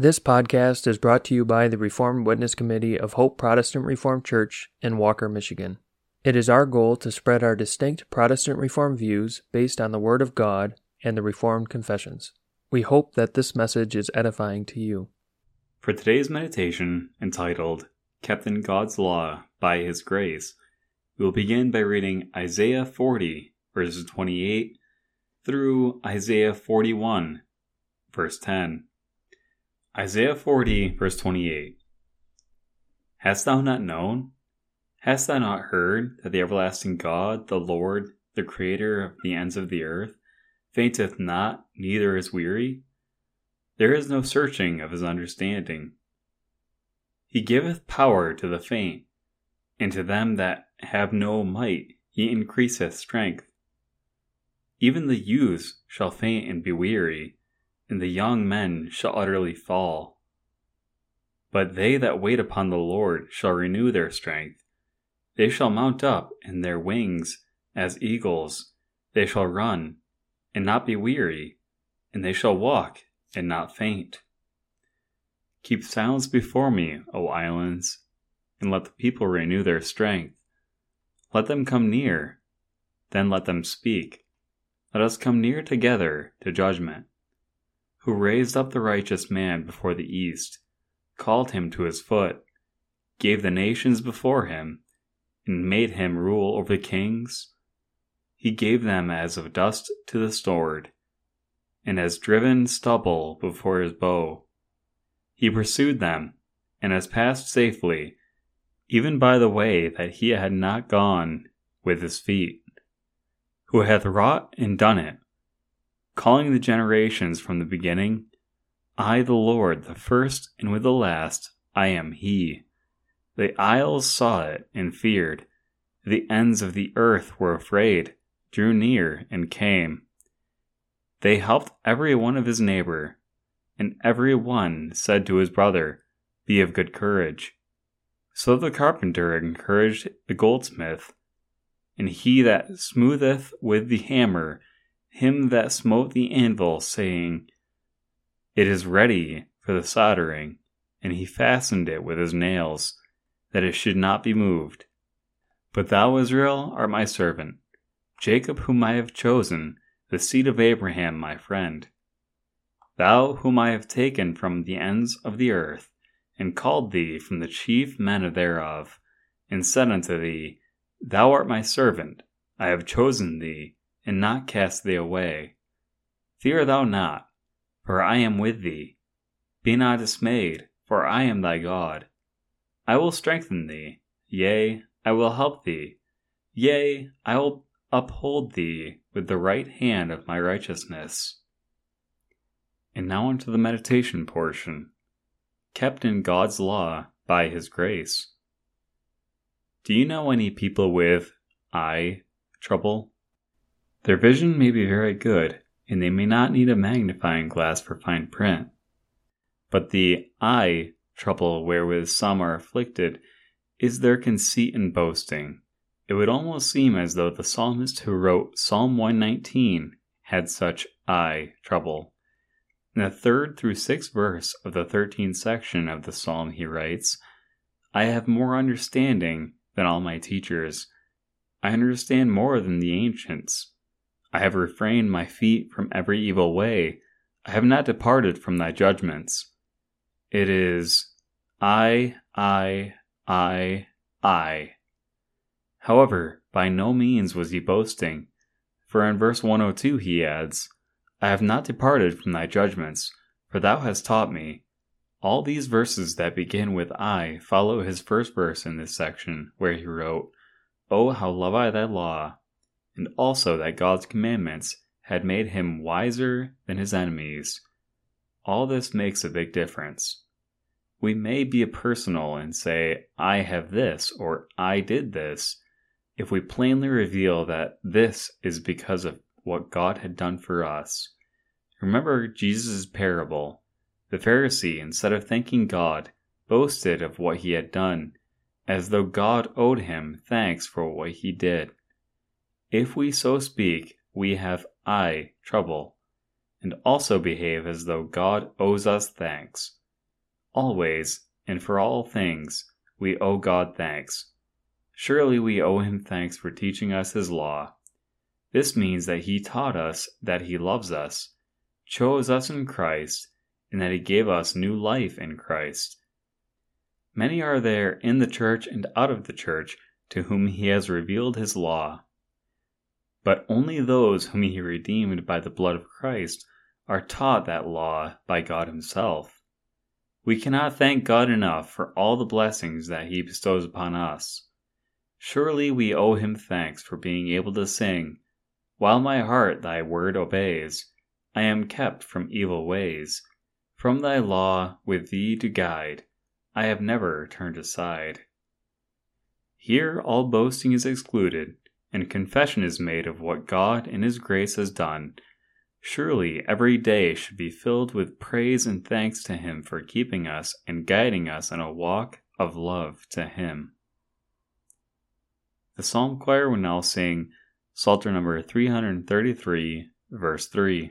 This podcast is brought to you by the Reformed Witness Committee of Hope Protestant Reformed Church in Walker, Michigan. It is our goal to spread our distinct Protestant Reformed views based on the Word of God and the Reformed confessions. We hope that this message is edifying to you. For today's meditation, entitled Kept in God's Law by His Grace, we will begin by reading Isaiah 40, verses 28 through Isaiah 41, verse 10. Isaiah 40, verse 28. Hast thou not known? Hast thou not heard that the everlasting God, the Lord, the Creator of the ends of the earth, fainteth not, neither is weary? There is no searching of his understanding. He giveth power to the faint, and to them that have no might he increaseth strength. Even the youths shall faint and be weary and the young men shall utterly fall. But they that wait upon the Lord shall renew their strength. They shall mount up in their wings as eagles. They shall run and not be weary, and they shall walk and not faint. Keep silence before me, O islands, and let the people renew their strength. Let them come near, then let them speak. Let us come near together to judgment who raised up the righteous man before the east, called him to his foot, gave the nations before him, and made him rule over the kings. He gave them as of dust to the sword, and as driven stubble before his bow. He pursued them, and has passed safely, even by the way that he had not gone with his feet. Who hath wrought and done it, calling the generations from the beginning. I, the Lord, the first and with the last, I am He. The isles saw it and feared. The ends of the earth were afraid, drew near, and came. They helped every one of his neighbor, and every one said to his brother, Be of good courage. So the carpenter encouraged the goldsmith, and he that smootheth with the hammer him that smote the anvil, saying, It is ready for the soldering, and he fastened it with his nails, that it should not be moved. But thou, Israel, art my servant, Jacob, whom I have chosen, the seed of Abraham, my friend. Thou, whom I have taken from the ends of the earth, and called thee from the chief men thereof, and said unto thee, Thou art my servant, I have chosen thee and not cast thee away. Fear thou not, for I am with thee. Be not dismayed, for I am thy God. I will strengthen thee, yea, I will help thee, yea, I will uphold thee with the right hand of my righteousness. And now unto the meditation portion, kept in God's law by his grace. Do you know any people with eye trouble? Their vision may be very good, and they may not need a magnifying glass for fine print. But the eye trouble wherewith some are afflicted is their conceit and boasting. It would almost seem as though the psalmist who wrote Psalm 119 had such eye trouble. In the third through sixth verse of the thirteenth section of the psalm, he writes, I have more understanding than all my teachers. I understand more than the ancients. I have refrained my feet from every evil way. I have not departed from thy judgments. It is I, I, I, I. However, by no means was he boasting, for in verse 102 he adds, I have not departed from thy judgments, for thou hast taught me. All these verses that begin with I follow his first verse in this section, where he wrote, Oh, how love I thy law! And also that God's commandments had made him wiser than his enemies. All this makes a big difference. We may be personal and say, I have this or I did this, if we plainly reveal that this is because of what God had done for us. Remember Jesus' parable. The Pharisee, instead of thanking God, boasted of what he had done, as though God owed him thanks for what he did. If we so speak, we have I trouble, and also behave as though God owes us thanks. always, and for all things, we owe God thanks. Surely we owe him thanks for teaching us his law. This means that he taught us that he loves us, chose us in Christ, and that he gave us new life in Christ. Many are there in the church and out of the church to whom he has revealed his law. But only those whom he redeemed by the blood of Christ are taught that law by God himself. We cannot thank God enough for all the blessings that he bestows upon us. Surely we owe him thanks for being able to sing, While my heart thy word obeys, I am kept from evil ways. From thy law with thee to guide, I have never turned aside. Here all boasting is excluded, and confession is made of what God in His grace has done. Surely every day should be filled with praise and thanks to Him for keeping us and guiding us in a walk of love to Him. The Psalm Choir will now sing Psalter number 333, verse 3.